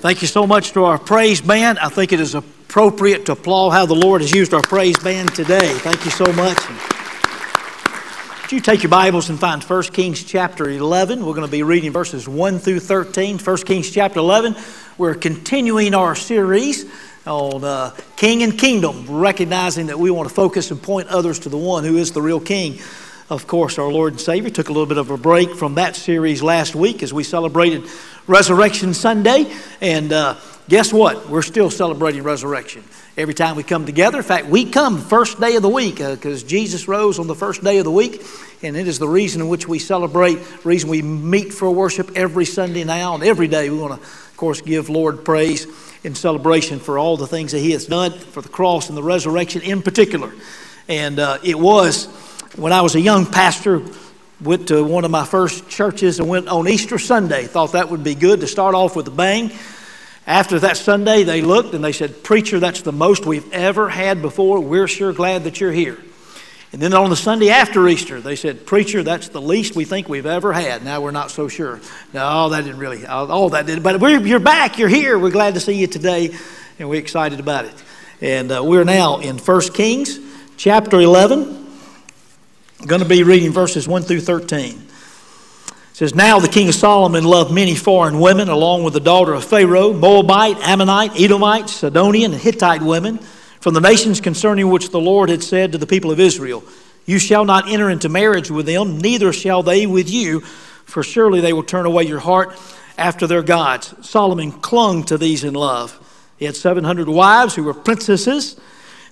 Thank you so much to our praise band. I think it is appropriate to applaud how the Lord has used our praise band today. Thank you so much. Would you take your Bibles and find 1 Kings chapter 11? We're going to be reading verses 1 through 13. 1 Kings chapter 11. We're continuing our series on uh, King and Kingdom, recognizing that we want to focus and point others to the one who is the real King of course, our Lord and Savior. Took a little bit of a break from that series last week as we celebrated Resurrection Sunday. And uh, guess what? We're still celebrating resurrection every time we come together. In fact, we come first day of the week because uh, Jesus rose on the first day of the week. And it is the reason in which we celebrate, reason we meet for worship every Sunday now. And every day we want to, of course, give Lord praise in celebration for all the things that He has done, for the cross and the resurrection in particular. And uh, it was when I was a young pastor, went to one of my first churches and went on Easter Sunday. Thought that would be good to start off with a bang. After that Sunday, they looked and they said, Preacher, that's the most we've ever had before. We're sure glad that you're here. And then on the Sunday after Easter, they said, Preacher, that's the least we think we've ever had. Now we're not so sure. No, that didn't really, all that did. But you're back, you're here. We're glad to see you today, and we're excited about it. And uh, we're now in 1 Kings chapter 11. Going to be reading verses 1 through 13. It says, Now the king of Solomon loved many foreign women, along with the daughter of Pharaoh, Moabite, Ammonite, Edomite, Sidonian, and Hittite women, from the nations concerning which the Lord had said to the people of Israel, You shall not enter into marriage with them, neither shall they with you, for surely they will turn away your heart after their gods. Solomon clung to these in love. He had 700 wives who were princesses,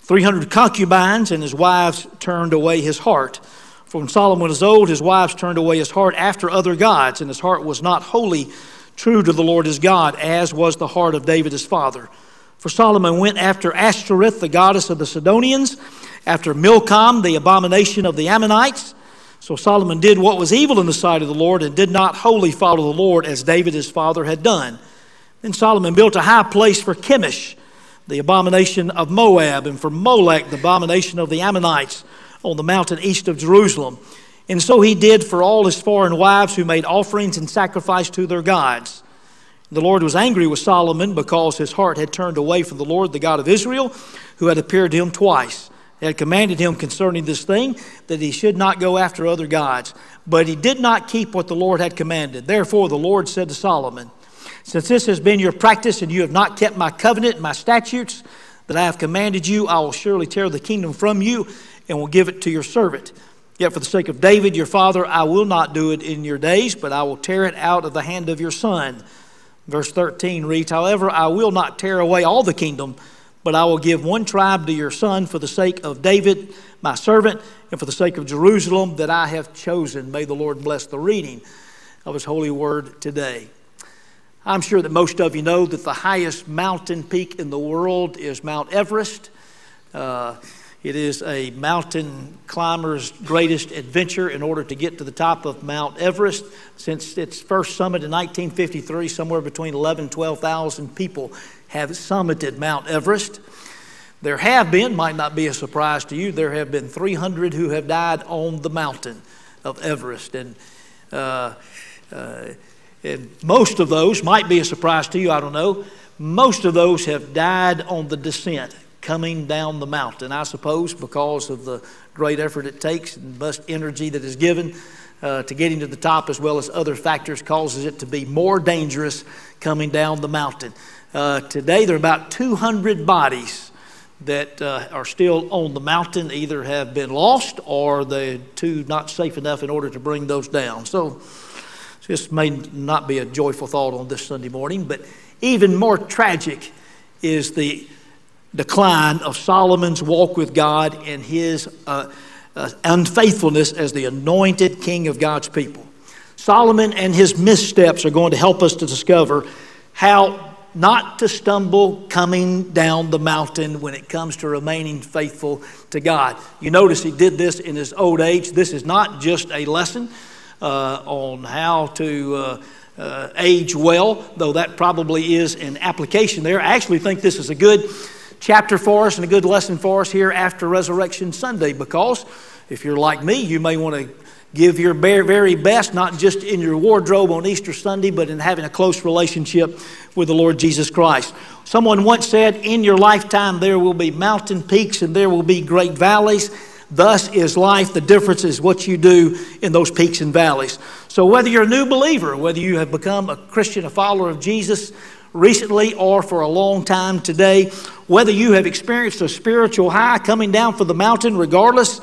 300 concubines, and his wives turned away his heart. For when Solomon was old, his wives turned away his heart after other gods, and his heart was not wholly true to the Lord his God, as was the heart of David his father. For Solomon went after Ashtoreth, the goddess of the Sidonians, after Milcom, the abomination of the Ammonites. So Solomon did what was evil in the sight of the Lord, and did not wholly follow the Lord, as David his father had done. Then Solomon built a high place for Chemosh, the abomination of Moab, and for Molech, the abomination of the Ammonites on the mountain east of Jerusalem. And so he did for all his foreign wives who made offerings and sacrifice to their gods. The Lord was angry with Solomon because his heart had turned away from the Lord, the God of Israel, who had appeared to him twice. He had commanded him concerning this thing that he should not go after other gods. But he did not keep what the Lord had commanded. Therefore, the Lord said to Solomon, Since this has been your practice and you have not kept my covenant and my statutes that I have commanded you, I will surely tear the kingdom from you and will give it to your servant. Yet for the sake of David, your father, I will not do it in your days, but I will tear it out of the hand of your son. Verse 13 reads, However, I will not tear away all the kingdom, but I will give one tribe to your son for the sake of David, my servant, and for the sake of Jerusalem that I have chosen. May the Lord bless the reading of his holy word today. I'm sure that most of you know that the highest mountain peak in the world is Mount Everest. Uh, it is a mountain climber's greatest adventure in order to get to the top of Mount Everest. Since its first summit in 1953, somewhere between 11 and 12,000 people have summited Mount Everest. There have been, might not be a surprise to you, there have been 300 who have died on the mountain of Everest. And, uh, uh, and most of those, might be a surprise to you, I don't know, most of those have died on the descent coming down the mountain, I suppose, because of the great effort it takes and much energy that is given uh, to getting to the top, as well as other factors, causes it to be more dangerous coming down the mountain. Uh, today, there are about 200 bodies that uh, are still on the mountain, either have been lost or they're too not safe enough in order to bring those down. So, this may not be a joyful thought on this Sunday morning, but even more tragic is the decline of Solomon's walk with God and his uh, uh, unfaithfulness as the anointed king of God's people. Solomon and his missteps are going to help us to discover how not to stumble coming down the mountain when it comes to remaining faithful to God. You notice he did this in his old age. This is not just a lesson uh, on how to. Uh, uh, age well, though that probably is an application there. I actually think this is a good chapter for us and a good lesson for us here after Resurrection Sunday because if you're like me, you may want to Give your very best, not just in your wardrobe on Easter Sunday, but in having a close relationship with the Lord Jesus Christ. Someone once said, In your lifetime, there will be mountain peaks and there will be great valleys. Thus is life. The difference is what you do in those peaks and valleys. So, whether you're a new believer, whether you have become a Christian, a follower of Jesus recently or for a long time today, whether you have experienced a spiritual high coming down from the mountain, regardless,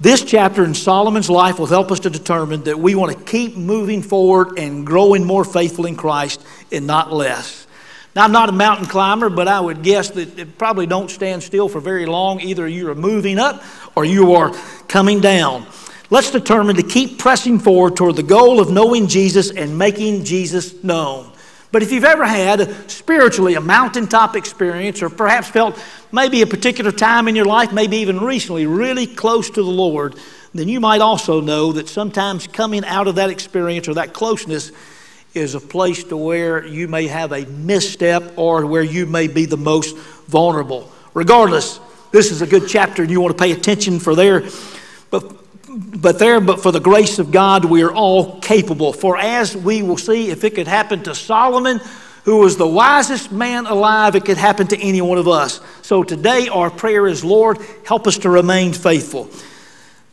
this chapter in Solomon's life will help us to determine that we want to keep moving forward and growing more faithful in Christ and not less. Now, I'm not a mountain climber, but I would guess that it probably don't stand still for very long. Either you are moving up or you are coming down. Let's determine to keep pressing forward toward the goal of knowing Jesus and making Jesus known. But if you've ever had spiritually a mountaintop experience, or perhaps felt maybe a particular time in your life, maybe even recently, really close to the Lord, then you might also know that sometimes coming out of that experience or that closeness is a place to where you may have a misstep or where you may be the most vulnerable. Regardless, this is a good chapter and you want to pay attention for there. But but there, but for the grace of God, we are all capable. For as we will see, if it could happen to Solomon, who was the wisest man alive, it could happen to any one of us. So today, our prayer is, Lord, help us to remain faithful.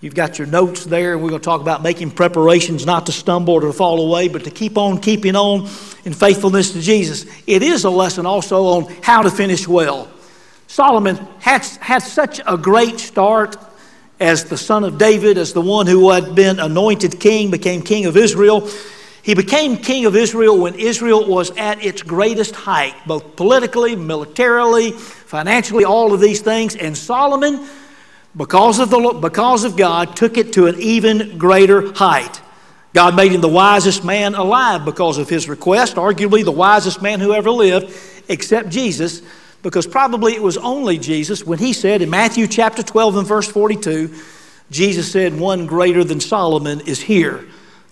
You've got your notes there. We're going to talk about making preparations not to stumble or to fall away, but to keep on keeping on in faithfulness to Jesus. It is a lesson also on how to finish well. Solomon had, had such a great start as the son of David, as the one who had been anointed king, became king of Israel. He became king of Israel when Israel was at its greatest height, both politically, militarily, financially, all of these things. And Solomon, because of, the, because of God, took it to an even greater height. God made him the wisest man alive because of his request, arguably the wisest man who ever lived, except Jesus because probably it was only Jesus when he said in Matthew chapter 12 and verse 42, Jesus said, One greater than Solomon is here,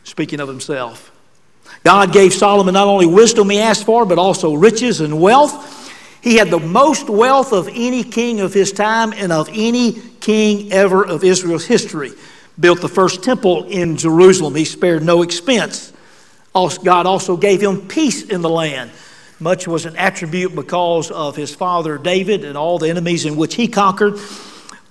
speaking of himself. God gave Solomon not only wisdom he asked for, but also riches and wealth. He had the most wealth of any king of his time and of any king ever of Israel's history. Built the first temple in Jerusalem. He spared no expense. God also gave him peace in the land. Much was an attribute because of his father David and all the enemies in which he conquered.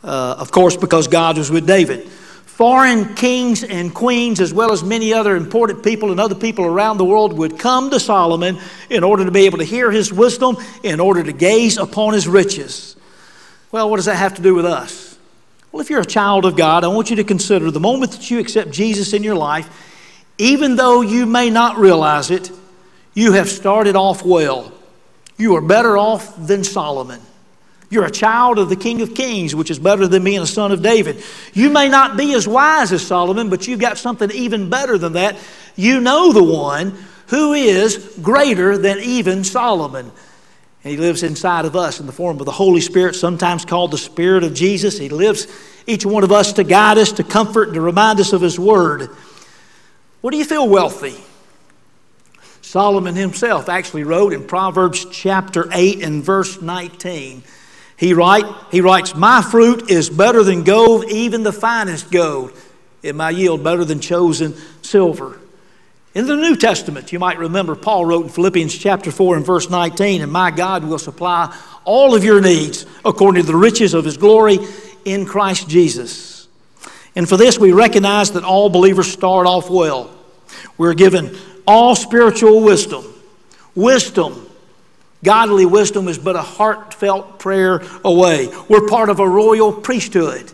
Uh, of course, because God was with David. Foreign kings and queens, as well as many other important people and other people around the world, would come to Solomon in order to be able to hear his wisdom, in order to gaze upon his riches. Well, what does that have to do with us? Well, if you're a child of God, I want you to consider the moment that you accept Jesus in your life, even though you may not realize it, you have started off well. You are better off than Solomon. You're a child of the King of Kings, which is better than being a son of David. You may not be as wise as Solomon, but you've got something even better than that. You know the one who is greater than even Solomon. And he lives inside of us in the form of the Holy Spirit, sometimes called the Spirit of Jesus. He lives each one of us to guide us, to comfort, and to remind us of his word. What do you feel wealthy? Solomon himself actually wrote in Proverbs chapter 8 and verse 19. He, write, he writes, My fruit is better than gold, even the finest gold. It my yield better than chosen silver. In the New Testament, you might remember Paul wrote in Philippians chapter 4 and verse 19, And my God will supply all of your needs according to the riches of his glory in Christ Jesus. And for this, we recognize that all believers start off well. We're given all spiritual wisdom. Wisdom, godly wisdom, is but a heartfelt prayer away. We're part of a royal priesthood.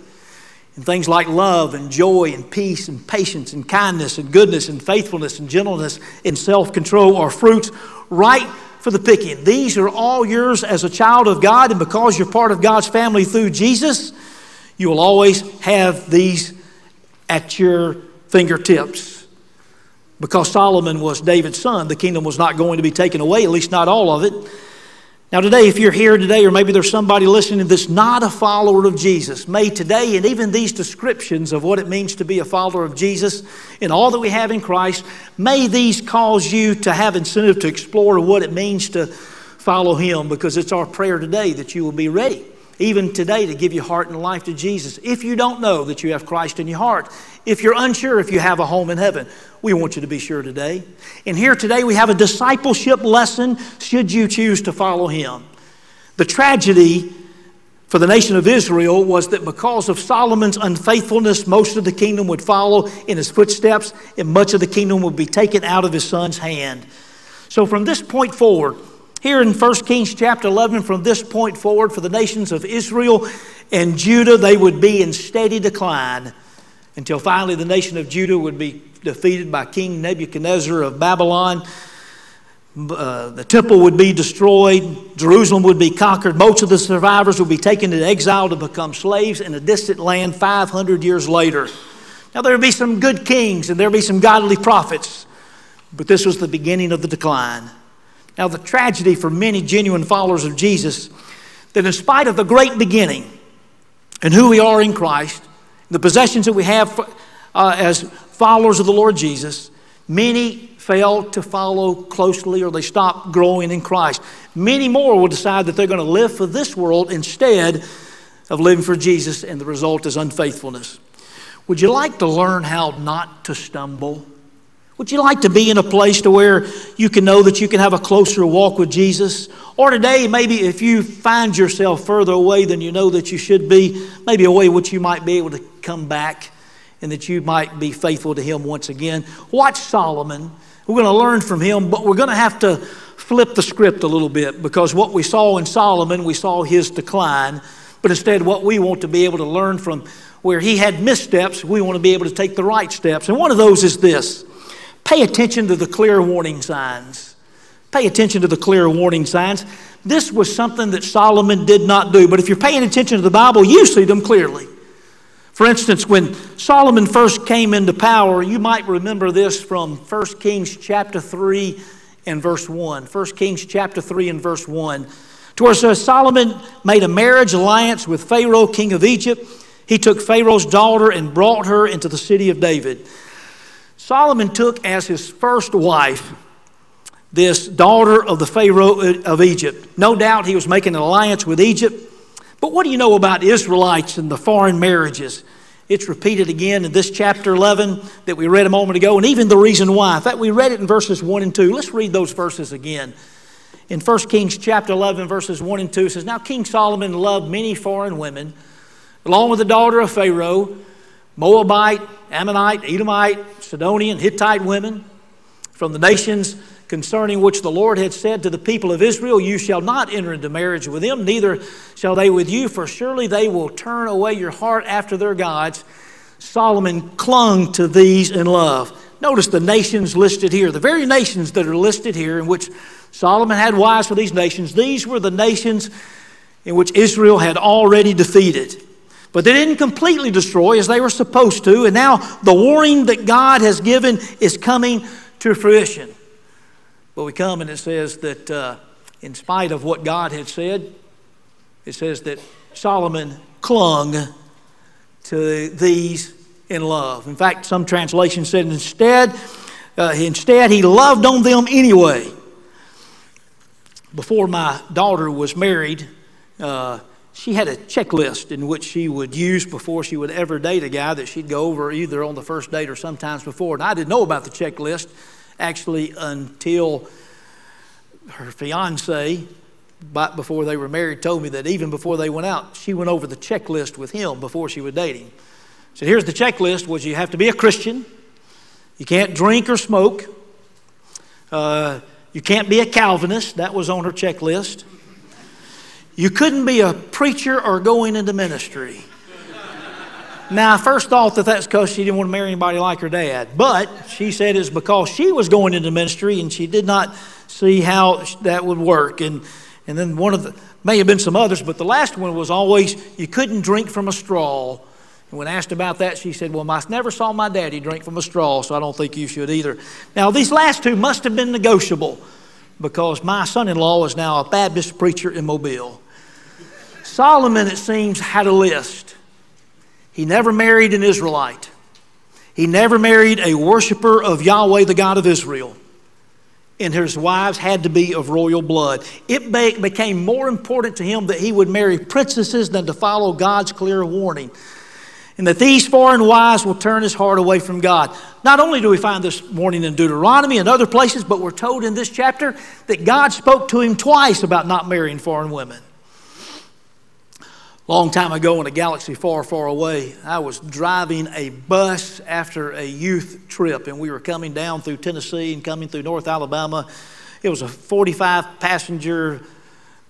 And things like love and joy and peace and patience and kindness and goodness and faithfulness and gentleness and self control are fruits right for the picking. These are all yours as a child of God, and because you're part of God's family through Jesus, you will always have these at your fingertips. Because Solomon was David's son, the kingdom was not going to be taken away, at least not all of it. Now, today, if you're here today, or maybe there's somebody listening that's not a follower of Jesus, may today and even these descriptions of what it means to be a follower of Jesus and all that we have in Christ, may these cause you to have incentive to explore what it means to follow Him because it's our prayer today that you will be ready even today to give your heart and life to Jesus. If you don't know that you have Christ in your heart, if you're unsure if you have a home in heaven, we want you to be sure today. And here today we have a discipleship lesson should you choose to follow Him. The tragedy for the nation of Israel was that because of Solomon's unfaithfulness, most of the kingdom would follow in his footsteps, and much of the kingdom would be taken out of his son's hand. So from this point forward, here in 1 Kings chapter 11, from this point forward, for the nations of Israel and Judah, they would be in steady decline until finally the nation of Judah would be defeated by King Nebuchadnezzar of Babylon. Uh, the temple would be destroyed, Jerusalem would be conquered, most of the survivors would be taken into exile to become slaves in a distant land 500 years later. Now, there would be some good kings and there would be some godly prophets, but this was the beginning of the decline. Now, the tragedy for many genuine followers of Jesus that in spite of the great beginning and who we are in Christ, the possessions that we have uh, as followers of the Lord Jesus, many fail to follow closely or they stop growing in Christ. Many more will decide that they're going to live for this world instead of living for Jesus, and the result is unfaithfulness. Would you like to learn how not to stumble? Would you like to be in a place to where you can know that you can have a closer walk with Jesus? Or today, maybe if you find yourself further away than you know that you should be, maybe a way which you might be able to come back and that you might be faithful to Him once again. Watch Solomon. We're going to learn from him, but we're going to have to flip the script a little bit because what we saw in Solomon, we saw his decline, but instead, what we want to be able to learn from where he had missteps, we want to be able to take the right steps. And one of those is this Pay attention to the clear warning signs. Pay attention to the clear warning signs. This was something that Solomon did not do, but if you're paying attention to the Bible, you see them clearly. For instance, when Solomon first came into power, you might remember this from 1 Kings chapter 3 and verse 1. 1 Kings chapter 3 and verse 1. To where Solomon made a marriage alliance with Pharaoh, king of Egypt. He took Pharaoh's daughter and brought her into the city of David. Solomon took as his first wife this daughter of the Pharaoh of Egypt. No doubt he was making an alliance with Egypt. But what do you know about Israelites and the foreign marriages? It's repeated again in this chapter 11 that we read a moment ago, and even the reason why. In fact, we read it in verses 1 and 2. Let's read those verses again. In 1 Kings chapter 11, verses 1 and 2, it says, Now King Solomon loved many foreign women, along with the daughter of Pharaoh Moabite, Ammonite, Edomite, Sidonian, Hittite women from the nations concerning which the Lord had said to the people of Israel, You shall not enter into marriage with them, neither shall they with you, for surely they will turn away your heart after their gods. Solomon clung to these in love. Notice the nations listed here, the very nations that are listed here, in which Solomon had wives for these nations, these were the nations in which Israel had already defeated. But they didn't completely destroy as they were supposed to, and now the warning that God has given is coming to fruition. But we come and it says that uh, in spite of what God had said, it says that Solomon clung to these in love. In fact, some translations said instead, uh, instead he loved on them anyway. Before my daughter was married, uh, she had a checklist in which she would use before she would ever date a guy that she'd go over either on the first date or sometimes before. And I didn't know about the checklist actually until her fiance, but before they were married, told me that even before they went out, she went over the checklist with him before she date him. So here's the checklist: was you have to be a Christian, you can't drink or smoke, uh, you can't be a Calvinist. That was on her checklist. You couldn't be a preacher or going into ministry. Now, I first thought that that's because she didn't want to marry anybody like her dad, but she said it's because she was going into ministry and she did not see how that would work. And, and then one of the, may have been some others, but the last one was always you couldn't drink from a straw. And when asked about that, she said, Well, I never saw my daddy drink from a straw, so I don't think you should either. Now, these last two must have been negotiable because my son in law is now a Baptist preacher in Mobile. Solomon, it seems, had a list. He never married an Israelite. He never married a worshiper of Yahweh, the God of Israel. and his wives had to be of royal blood. It became more important to him that he would marry princesses than to follow God's clear warning. And that these foreign wives will turn his heart away from God. Not only do we find this warning in Deuteronomy and other places, but we're told in this chapter that God spoke to him twice about not marrying foreign women. Long time ago in a galaxy far, far away, I was driving a bus after a youth trip, and we were coming down through Tennessee and coming through North Alabama. It was a 45 passenger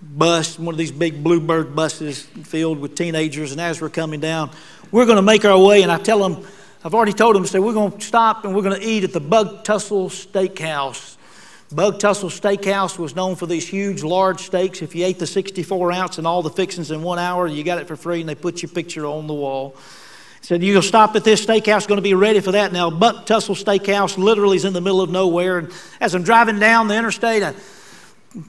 bus, one of these big bluebird buses filled with teenagers. And as we're coming down, we're going to make our way. And I tell them, I've already told them, say, we're going to stop and we're going to eat at the Bug Tussle Steakhouse Bug Tussle Steakhouse was known for these huge, large steaks. If you ate the 64 ounce and all the fixings in one hour, you got it for free, and they put your picture on the wall. Said, You'll stop at this steakhouse, going to be ready for that. Now, Bug Tussle Steakhouse literally is in the middle of nowhere. And as I'm driving down the interstate, I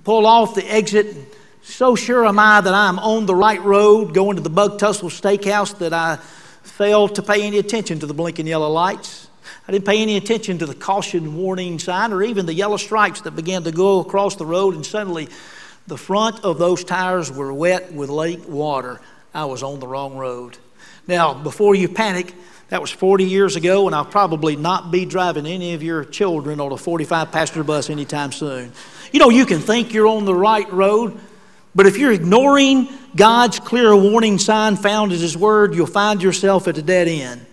pull off the exit. So sure am I that I'm on the right road going to the Bug Tussle Steakhouse that I failed to pay any attention to the blinking yellow lights. I didn't pay any attention to the caution warning sign or even the yellow stripes that began to go across the road, and suddenly the front of those tires were wet with lake water. I was on the wrong road. Now, before you panic, that was 40 years ago, and I'll probably not be driving any of your children on a 45 passenger bus anytime soon. You know, you can think you're on the right road, but if you're ignoring God's clear warning sign found in His Word, you'll find yourself at a dead end.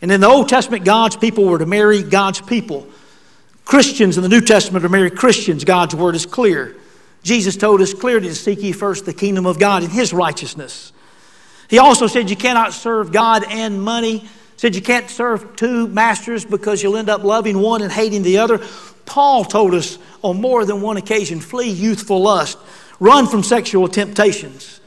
And in the Old Testament, God's people were to marry God's people. Christians in the New Testament are married Christians. God's word is clear. Jesus told us clearly to seek ye first the kingdom of God and his righteousness. He also said you cannot serve God and money. Said you can't serve two masters because you'll end up loving one and hating the other. Paul told us on more than one occasion flee youthful lust, run from sexual temptations.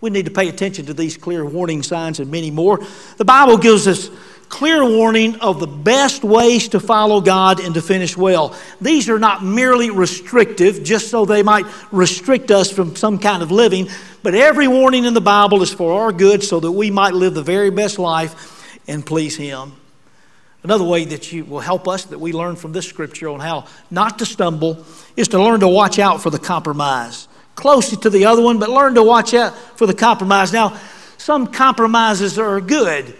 We need to pay attention to these clear warning signs and many more. The Bible gives us clear warning of the best ways to follow God and to finish well. These are not merely restrictive, just so they might restrict us from some kind of living, but every warning in the Bible is for our good so that we might live the very best life and please Him. Another way that you will help us that we learn from this scripture on how not to stumble is to learn to watch out for the compromise. Close to the other one, but learn to watch out for the compromise. Now, some compromises are good.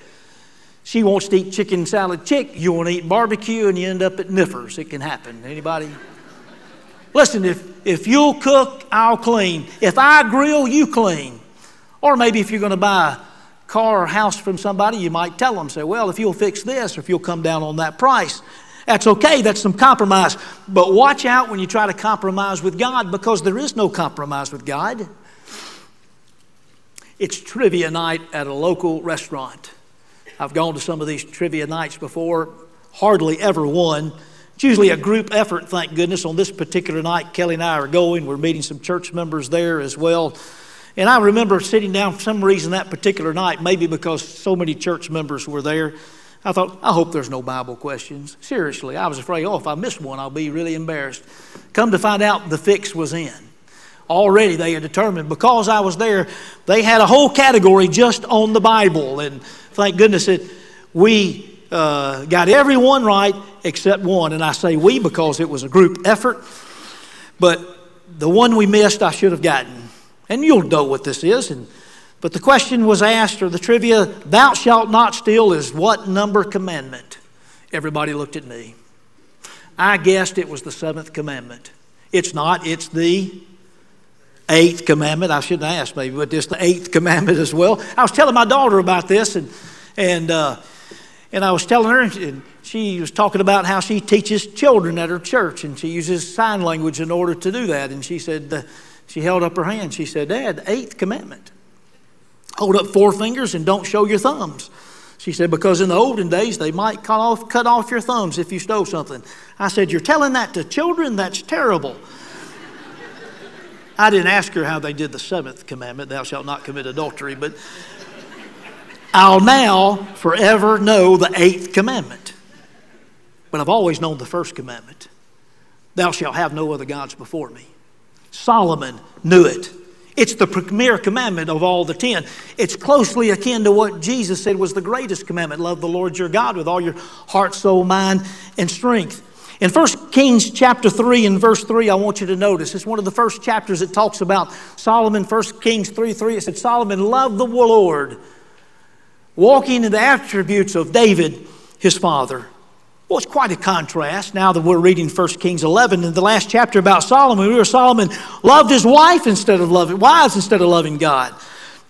She wants to eat chicken salad chick. You want to eat barbecue, and you end up at Niffers. It can happen. Anybody? Listen, if, if you'll cook, I'll clean. If I grill, you clean. Or maybe if you're going to buy a car or house from somebody, you might tell them, say, well, if you'll fix this or if you'll come down on that price, that's okay. That's some compromise. But watch out when you try to compromise with God because there is no compromise with God. It's trivia night at a local restaurant. I've gone to some of these trivia nights before, hardly ever won. It's usually a group effort, thank goodness. On this particular night, Kelly and I are going. We're meeting some church members there as well. And I remember sitting down for some reason that particular night, maybe because so many church members were there. I thought, I hope there's no Bible questions. Seriously, I was afraid, oh, if I miss one, I'll be really embarrassed. Come to find out, the fix was in. Already they had determined, because I was there, they had a whole category just on the Bible. And thank goodness that we uh, got everyone right except one. And I say we because it was a group effort. But the one we missed, I should have gotten. And you'll know what this is. And, but the question was asked, or the trivia, thou shalt not steal is what number commandment? Everybody looked at me. I guessed it was the seventh commandment. It's not, it's the eighth commandment. I shouldn't ask maybe, but it's the eighth commandment as well. I was telling my daughter about this, and and uh, and I was telling her, and she was talking about how she teaches children at her church, and she uses sign language in order to do that. And she said, uh, she held up her hand. She said, "Dad, eighth commandment: hold up four fingers and don't show your thumbs." She said, because in the olden days, they might cut off, cut off your thumbs if you stole something. I said, You're telling that to children? That's terrible. I didn't ask her how they did the seventh commandment, thou shalt not commit adultery, but I'll now forever know the eighth commandment. But I've always known the first commandment Thou shalt have no other gods before me. Solomon knew it. It's the premier commandment of all the ten. It's closely akin to what Jesus said was the greatest commandment love the Lord your God with all your heart, soul, mind, and strength. In 1 Kings chapter 3 and verse 3, I want you to notice, it's one of the first chapters that talks about Solomon, 1 Kings 3 3. It said, Solomon loved the Lord, walking in the attributes of David, his father. Well, it's quite a contrast now that we're reading 1 Kings 11 in the last chapter about Solomon. We were Solomon loved his wife instead of loving wives instead of loving God.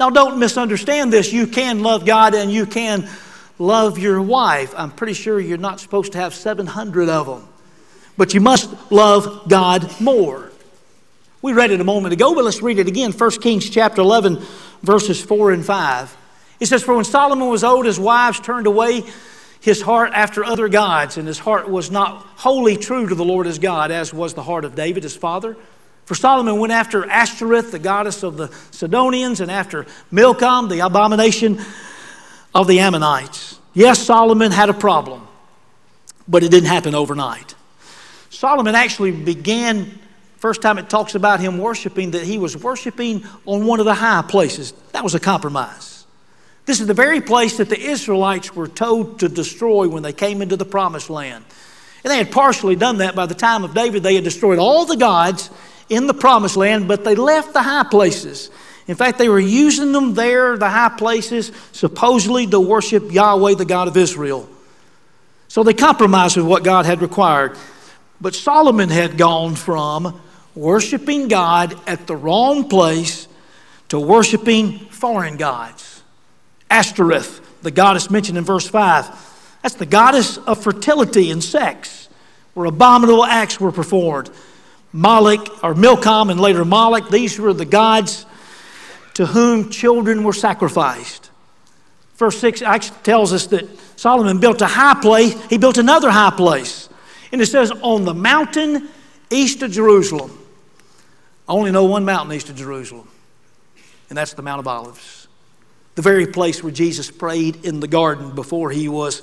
Now, don't misunderstand this. You can love God and you can love your wife. I'm pretty sure you're not supposed to have 700 of them, but you must love God more. We read it a moment ago, but let's read it again. 1 Kings chapter 11, verses 4 and 5. It says, For when Solomon was old, his wives turned away his heart after other gods, and his heart was not wholly true to the Lord his God, as was the heart of David his father. For Solomon went after Ashtoreth, the goddess of the Sidonians, and after Milcom, the abomination of the Ammonites. Yes, Solomon had a problem, but it didn't happen overnight. Solomon actually began, first time it talks about him worshiping, that he was worshiping on one of the high places. That was a compromise. This is the very place that the Israelites were told to destroy when they came into the promised land. And they had partially done that by the time of David. They had destroyed all the gods in the promised land, but they left the high places. In fact, they were using them there, the high places, supposedly to worship Yahweh, the God of Israel. So they compromised with what God had required. But Solomon had gone from worshiping God at the wrong place to worshiping foreign gods. Ashtoreth, the goddess mentioned in verse 5. That's the goddess of fertility and sex, where abominable acts were performed. Moloch, or Milcom, and later Moloch, these were the gods to whom children were sacrificed. Verse 6 actually tells us that Solomon built a high place, he built another high place. And it says, on the mountain east of Jerusalem. I only know one mountain east of Jerusalem, and that's the Mount of Olives the very place where Jesus prayed in the garden before he was,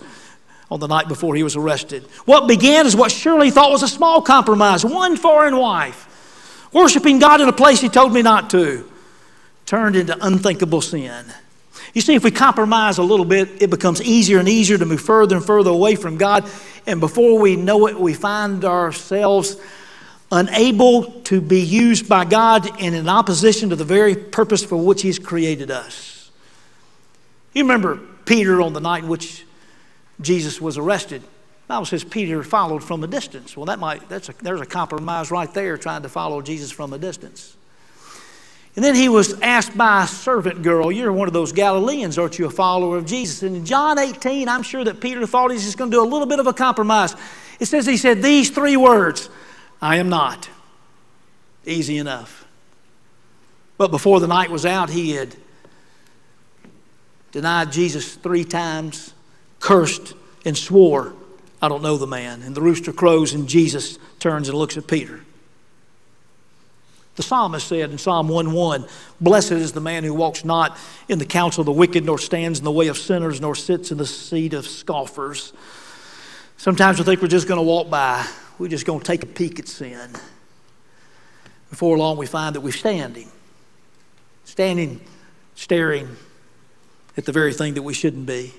on the night before he was arrested. What began as what surely thought was a small compromise, one foreign wife, worshiping God in a place he told me not to, turned into unthinkable sin. You see, if we compromise a little bit, it becomes easier and easier to move further and further away from God. And before we know it, we find ourselves unable to be used by God and in opposition to the very purpose for which He's created us. You remember Peter on the night in which Jesus was arrested. The Bible says Peter followed from a distance. Well, that might, that's a, there's a compromise right there trying to follow Jesus from a distance. And then he was asked by a servant girl, You're one of those Galileans, aren't you a follower of Jesus? And in John 18, I'm sure that Peter thought he's just going to do a little bit of a compromise. It says he said these three words I am not. Easy enough. But before the night was out, he had denied Jesus three times, cursed, and swore, I don't know the man. And the rooster crows, and Jesus turns and looks at Peter. The psalmist said in Psalm 1:1, Blessed is the man who walks not in the counsel of the wicked, nor stands in the way of sinners, nor sits in the seat of scoffers. Sometimes we think we're just going to walk by. We're just going to take a peek at sin. Before long, we find that we're standing, standing, staring, at the very thing that we shouldn't be.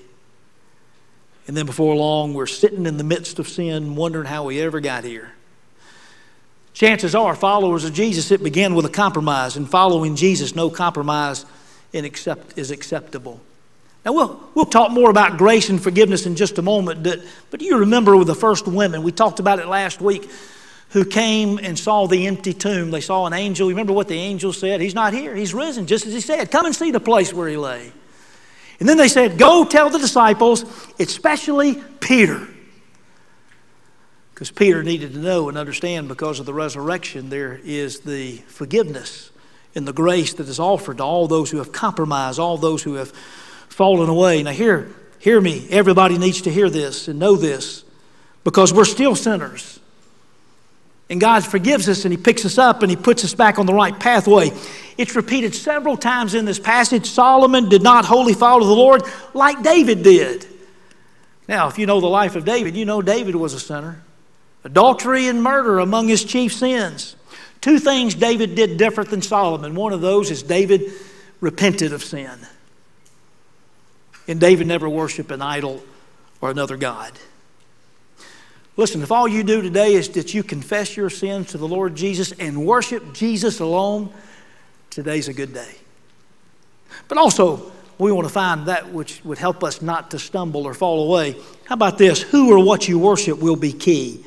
And then before long, we're sitting in the midst of sin, wondering how we ever got here. Chances are, followers of Jesus, it began with a compromise. And following Jesus, no compromise is acceptable. Now, we'll, we'll talk more about grace and forgiveness in just a moment, but, but you remember with the first women, we talked about it last week, who came and saw the empty tomb. They saw an angel. You remember what the angel said? He's not here, he's risen, just as he said. Come and see the place where he lay. And then they said, Go tell the disciples, especially Peter. Because Peter needed to know and understand because of the resurrection, there is the forgiveness and the grace that is offered to all those who have compromised, all those who have fallen away. Now, hear, hear me. Everybody needs to hear this and know this because we're still sinners. And God forgives us and He picks us up and He puts us back on the right pathway. It's repeated several times in this passage. Solomon did not wholly follow the Lord like David did. Now, if you know the life of David, you know David was a sinner. Adultery and murder among his chief sins. Two things David did different than Solomon. One of those is David repented of sin. And David never worshiped an idol or another God. Listen, if all you do today is that you confess your sins to the Lord Jesus and worship Jesus alone, today's a good day. But also, we want to find that which would help us not to stumble or fall away. How about this? Who or what you worship will be key.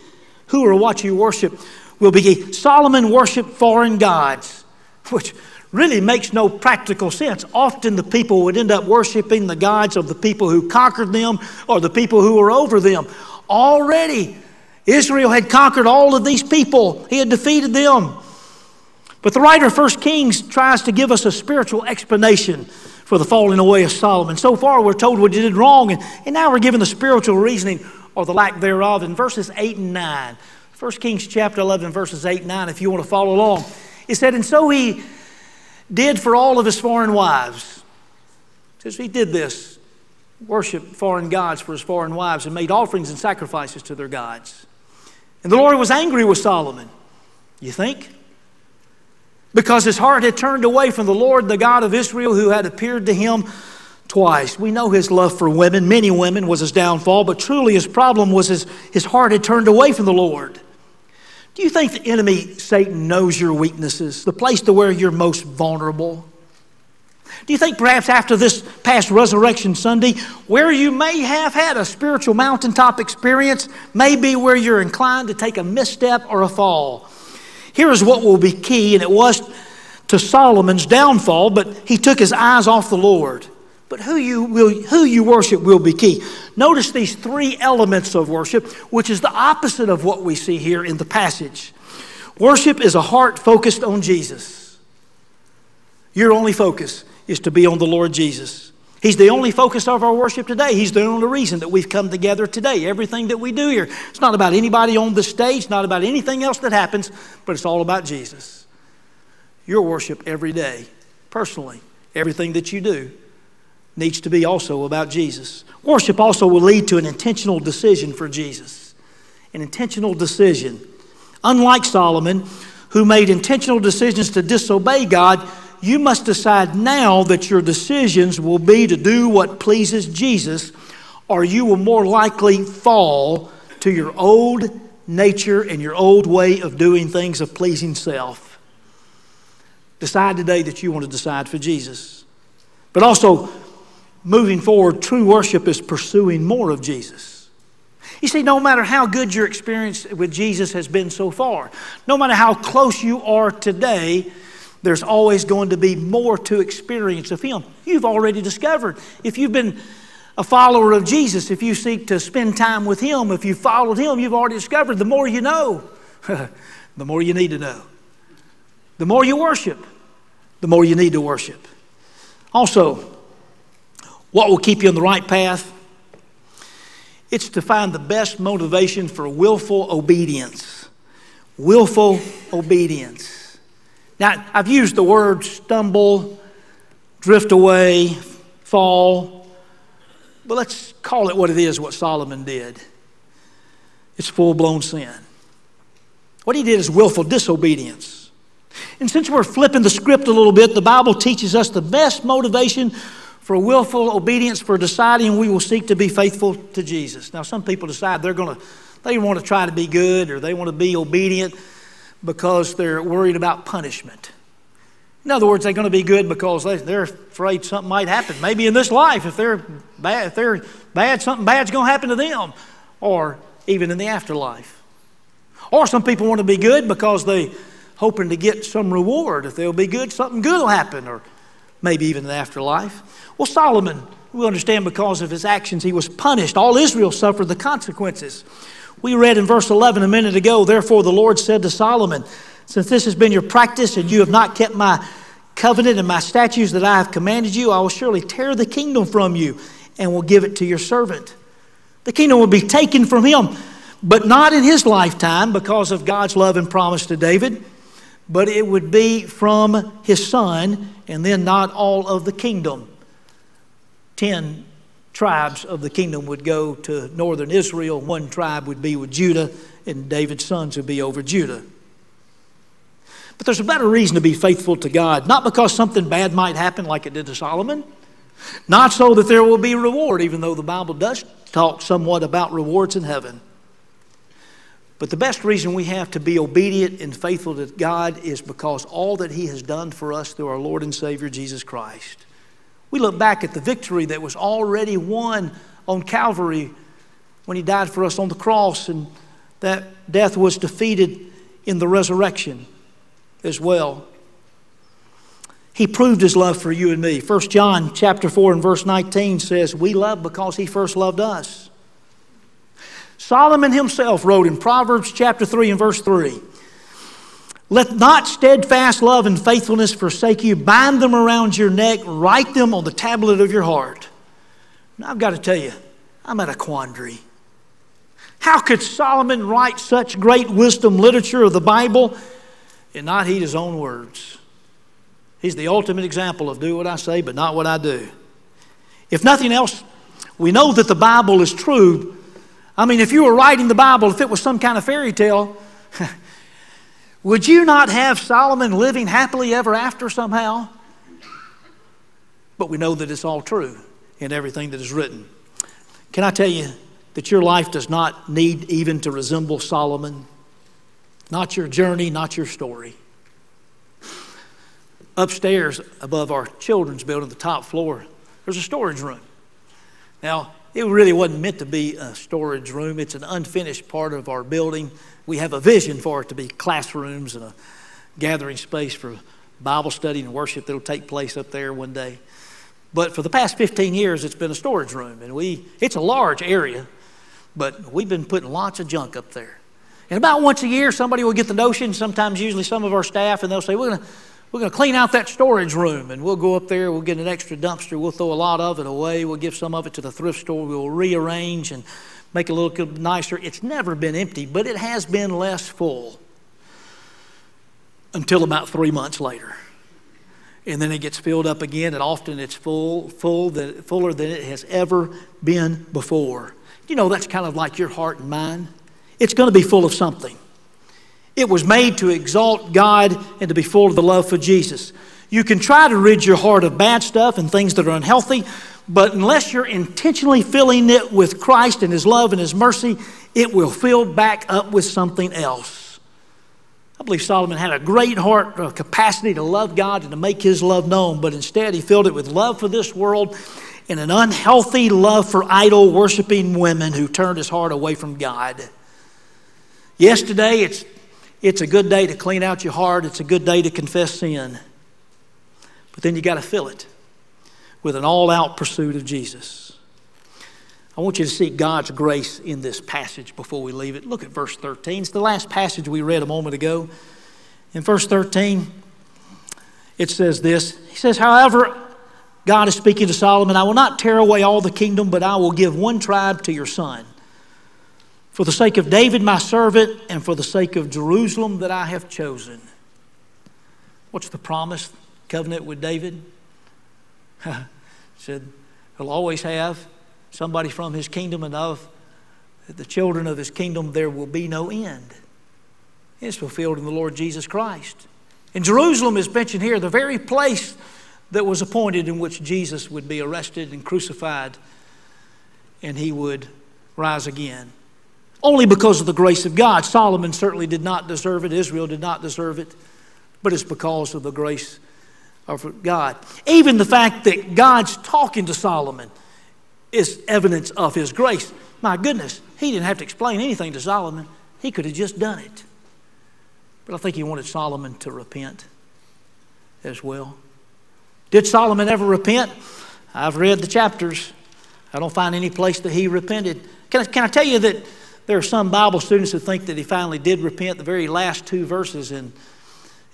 Who or what you worship will be. Solomon worshiped foreign gods, which really makes no practical sense. Often the people would end up worshiping the gods of the people who conquered them or the people who were over them. Already, Israel had conquered all of these people, he had defeated them. But the writer of 1 Kings tries to give us a spiritual explanation for the falling away of Solomon. So far, we're told what he did wrong, and, and now we're given the spiritual reasoning or the lack thereof in verses 8 and 9. 1 Kings chapter 11, verses 8 and 9, if you want to follow along. It said, And so he did for all of his foreign wives. Says he did this, worshiped foreign gods for his foreign wives, and made offerings and sacrifices to their gods. And the Lord was angry with Solomon. You think? because his heart had turned away from the Lord, the God of Israel, who had appeared to him twice. We know his love for women, many women, was his downfall, but truly his problem was his, his heart had turned away from the Lord. Do you think the enemy, Satan, knows your weaknesses, the place to where you're most vulnerable? Do you think perhaps after this past Resurrection Sunday, where you may have had a spiritual mountaintop experience, may be where you're inclined to take a misstep or a fall? Here is what will be key, and it was to Solomon's downfall, but he took his eyes off the Lord. But who you, will, who you worship will be key. Notice these three elements of worship, which is the opposite of what we see here in the passage. Worship is a heart focused on Jesus. Your only focus is to be on the Lord Jesus. He's the only focus of our worship today. He's the only reason that we've come together today. Everything that we do here, it's not about anybody on the stage, not about anything else that happens, but it's all about Jesus. Your worship every day, personally, everything that you do, needs to be also about Jesus. Worship also will lead to an intentional decision for Jesus. An intentional decision. Unlike Solomon, who made intentional decisions to disobey God, you must decide now that your decisions will be to do what pleases Jesus, or you will more likely fall to your old nature and your old way of doing things of pleasing self. Decide today that you want to decide for Jesus. But also, moving forward, true worship is pursuing more of Jesus. You see, no matter how good your experience with Jesus has been so far, no matter how close you are today, there's always going to be more to experience of Him. You've already discovered. If you've been a follower of Jesus, if you seek to spend time with Him, if you followed Him, you've already discovered the more you know, the more you need to know. The more you worship, the more you need to worship. Also, what will keep you on the right path? It's to find the best motivation for willful obedience. Willful obedience. Now, I've used the word stumble, drift away, fall, but let's call it what it is, what Solomon did. It's full blown sin. What he did is willful disobedience. And since we're flipping the script a little bit, the Bible teaches us the best motivation for willful obedience, for deciding we will seek to be faithful to Jesus. Now, some people decide they're going to, they want to try to be good or they want to be obedient because they're worried about punishment. In other words, they're going to be good because they're afraid something might happen. Maybe in this life, if they're bad, if they're bad, something bad's going to happen to them, or even in the afterlife. Or some people want to be good because they're hoping to get some reward. If they'll be good, something good will happen, or maybe even the afterlife. Well, Solomon, we understand because of his actions, he was punished. All Israel suffered the consequences. We read in verse 11 a minute ago, therefore the Lord said to Solomon, Since this has been your practice and you have not kept my covenant and my statutes that I have commanded you, I will surely tear the kingdom from you and will give it to your servant. The kingdom will be taken from him, but not in his lifetime because of God's love and promise to David, but it would be from his son and then not all of the kingdom. Ten tribes of the kingdom would go to northern Israel, one tribe would be with Judah, and David's sons would be over Judah. But there's a better reason to be faithful to God, not because something bad might happen like it did to Solomon, not so that there will be reward, even though the Bible does talk somewhat about rewards in heaven. But the best reason we have to be obedient and faithful to God is because all that He has done for us through our Lord and Savior Jesus Christ. We look back at the victory that was already won on Calvary when He died for us on the cross, and that death was defeated in the resurrection as well. He proved his love for you and me. 1 John chapter 4 and verse 19 says, We love because he first loved us. Solomon himself wrote in Proverbs chapter 3 and verse 3 Let not steadfast love and faithfulness forsake you. Bind them around your neck, write them on the tablet of your heart. Now, I've got to tell you, I'm at a quandary. How could Solomon write such great wisdom literature of the Bible and not heed his own words? He's the ultimate example of do what I say, but not what I do. If nothing else, we know that the Bible is true. I mean, if you were writing the Bible, if it was some kind of fairy tale, would you not have Solomon living happily ever after somehow? But we know that it's all true in everything that is written. Can I tell you that your life does not need even to resemble Solomon? Not your journey, not your story upstairs above our children's building, the top floor, there's a storage room. Now, it really wasn't meant to be a storage room. It's an unfinished part of our building. We have a vision for it to be classrooms and a gathering space for Bible study and worship that'll take place up there one day. But for the past 15 years, it's been a storage room, and we, it's a large area, but we've been putting lots of junk up there. And about once a year, somebody will get the notion, sometimes usually some of our staff, and they'll say, We're going to we're going to clean out that storage room and we'll go up there, we'll get an extra dumpster, we'll throw a lot of it away, we'll give some of it to the thrift store, we'll rearrange and make it look nicer. It's never been empty, but it has been less full until about three months later. And then it gets filled up again, and often it's full, full fuller than it has ever been before. You know, that's kind of like your heart and mind. It's going to be full of something. It was made to exalt God and to be full of the love for Jesus. You can try to rid your heart of bad stuff and things that are unhealthy, but unless you're intentionally filling it with Christ and His love and His mercy, it will fill back up with something else. I believe Solomon had a great heart, a capacity to love God and to make His love known, but instead he filled it with love for this world and an unhealthy love for idol worshiping women who turned his heart away from God. Yesterday, it's it's a good day to clean out your heart, it's a good day to confess sin. But then you got to fill it with an all out pursuit of Jesus. I want you to see God's grace in this passage before we leave it. Look at verse 13. It's the last passage we read a moment ago. In verse 13, it says this He says, However, God is speaking to Solomon, I will not tear away all the kingdom, but I will give one tribe to your son for the sake of David, my servant, and for the sake of Jerusalem that I have chosen. What's the promise, covenant with David? said, He'll always have somebody from his kingdom, of the children of his kingdom there will be no end. It's fulfilled in the Lord Jesus Christ. And Jerusalem is mentioned here, the very place that was appointed in which Jesus would be arrested and crucified and he would rise again only because of the grace of God. Solomon certainly did not deserve it, Israel did not deserve it, but it's because of the grace of God. Even the fact that God's talking to Solomon is evidence of his grace. My goodness, he didn't have to explain anything to Solomon, he could have just done it. But I think he wanted Solomon to repent as well. Did Solomon ever repent? I've read the chapters. I don't find any place that he repented. Can I, can I tell you that there are some Bible students who think that he finally did repent. The very last two verses in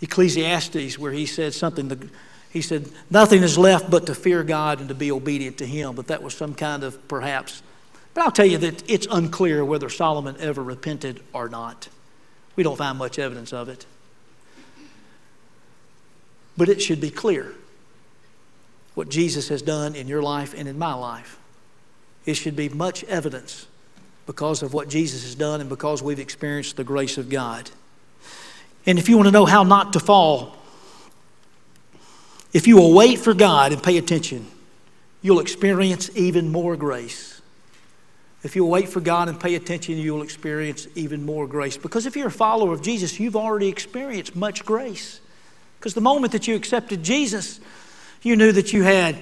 Ecclesiastes, where he said something, he said, Nothing is left but to fear God and to be obedient to Him. But that was some kind of perhaps. But I'll tell you that it's unclear whether Solomon ever repented or not. We don't find much evidence of it. But it should be clear what Jesus has done in your life and in my life. It should be much evidence because of what Jesus has done and because we've experienced the grace of God. And if you want to know how not to fall, if you will wait for God and pay attention, you'll experience even more grace. If you'll wait for God and pay attention, you'll experience even more grace. Because if you're a follower of Jesus, you've already experienced much grace. Because the moment that you accepted Jesus, you knew that you had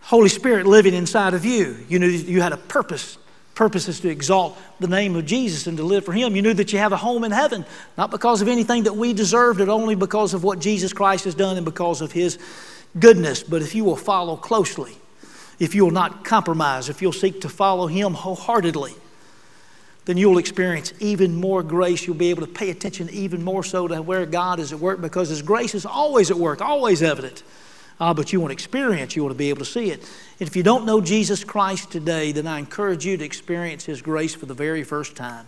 Holy Spirit living inside of you. You knew you had a purpose. Purpose is to exalt the name of Jesus and to live for Him. You knew that you have a home in heaven, not because of anything that we deserved, but only because of what Jesus Christ has done and because of His goodness. But if you will follow closely, if you will not compromise, if you'll seek to follow Him wholeheartedly, then you'll experience even more grace. You'll be able to pay attention even more so to where God is at work because His grace is always at work, always evident. Uh, but you want to experience, you want to be able to see it. And if you don't know Jesus Christ today, then I encourage you to experience His grace for the very first time.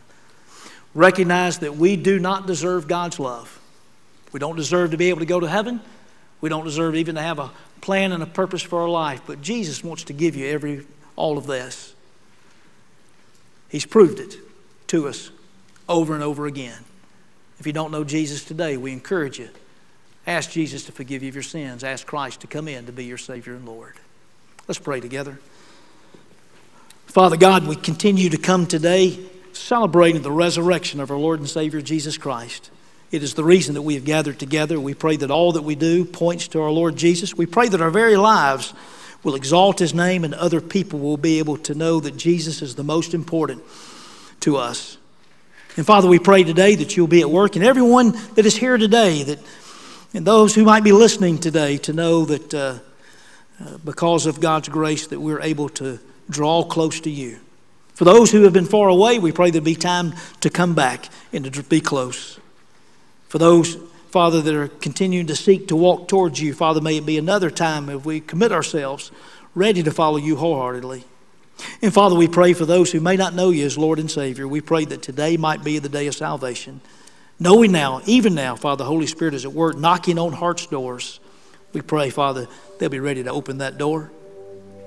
Recognize that we do not deserve God's love. We don't deserve to be able to go to heaven. We don't deserve even to have a plan and a purpose for our life. But Jesus wants to give you every all of this. He's proved it to us over and over again. If you don't know Jesus today, we encourage you. Ask Jesus to forgive you of your sins. Ask Christ to come in to be your Savior and Lord. Let's pray together. Father God, we continue to come today celebrating the resurrection of our Lord and Savior Jesus Christ. It is the reason that we have gathered together. We pray that all that we do points to our Lord Jesus. We pray that our very lives will exalt His name and other people will be able to know that Jesus is the most important to us. And Father, we pray today that you'll be at work and everyone that is here today, that and those who might be listening today to know that uh, uh, because of God's grace that we're able to draw close to you. For those who have been far away, we pray there'll be time to come back and to be close. For those, Father, that are continuing to seek to walk towards you, Father, may it be another time if we commit ourselves ready to follow you wholeheartedly. And Father, we pray for those who may not know you as Lord and Savior. We pray that today might be the day of salvation. Knowing now, even now, Father, the Holy Spirit is at work knocking on hearts' doors. We pray, Father, they'll be ready to open that door.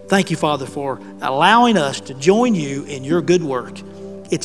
Thank you, Father, for allowing us to join you in your good work.